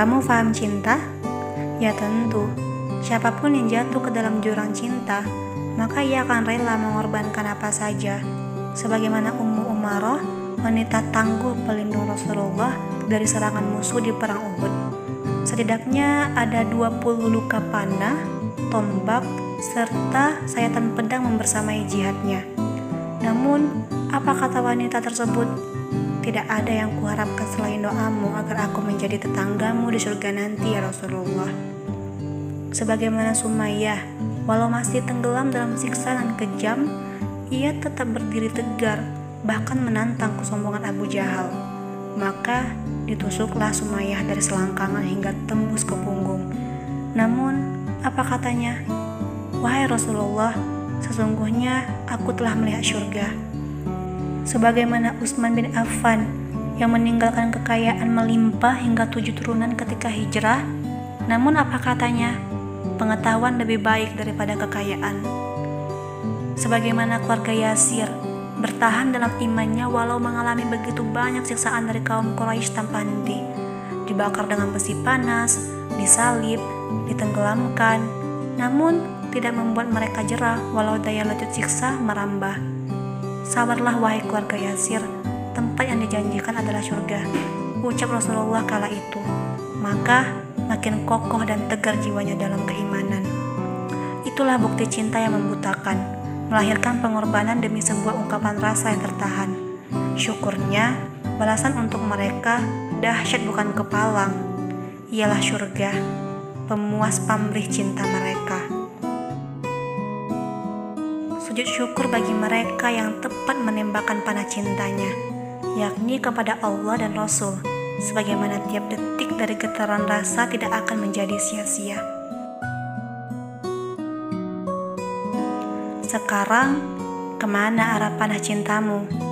Kamu paham cinta? Ya tentu, siapa pun yang jatuh ke dalam jurang cinta, maka ia akan rela mengorbankan apa saja. Sebagaimana Ummu Umaroh, wanita tangguh pelindung Rasulullah dari serangan musuh di perang Uhud. Setidaknya ada 20 luka panah, tombak, serta sayatan pedang membersamai jihadnya. Namun, apa kata wanita tersebut? Tidak ada yang kuharapkan selain doamu agar aku menjadi tetanggamu di surga nanti ya Rasulullah. Sebagaimana Sumayyah, walau masih tenggelam dalam siksa dan kejam, ia tetap berdiri tegar, bahkan menantang kesombongan Abu Jahal. Maka ditusuklah Sumayyah dari selangkangan hingga tembus ke punggung. Namun, apa katanya? Wahai Rasulullah, sesungguhnya aku telah melihat surga sebagaimana Utsman bin Affan yang meninggalkan kekayaan melimpah hingga tujuh turunan ketika hijrah. Namun apa katanya? Pengetahuan lebih baik daripada kekayaan. Sebagaimana keluarga Yasir bertahan dalam imannya walau mengalami begitu banyak siksaan dari kaum Quraisy tanpa henti. Dibakar dengan besi panas, disalib, ditenggelamkan, namun tidak membuat mereka jerah walau daya lanjut siksa merambah. Sabarlah wahai keluarga Yasir, tempat yang dijanjikan adalah surga. Ucap Rasulullah kala itu. Maka makin kokoh dan tegar jiwanya dalam keimanan. Itulah bukti cinta yang membutakan, melahirkan pengorbanan demi sebuah ungkapan rasa yang tertahan. Syukurnya, balasan untuk mereka dahsyat bukan kepalang, ialah surga, pemuas pamrih cinta mereka sujud syukur bagi mereka yang tepat menembakkan panah cintanya, yakni kepada Allah dan Rasul, sebagaimana tiap detik dari getaran rasa tidak akan menjadi sia-sia. Sekarang, ke mana arah panah cintamu?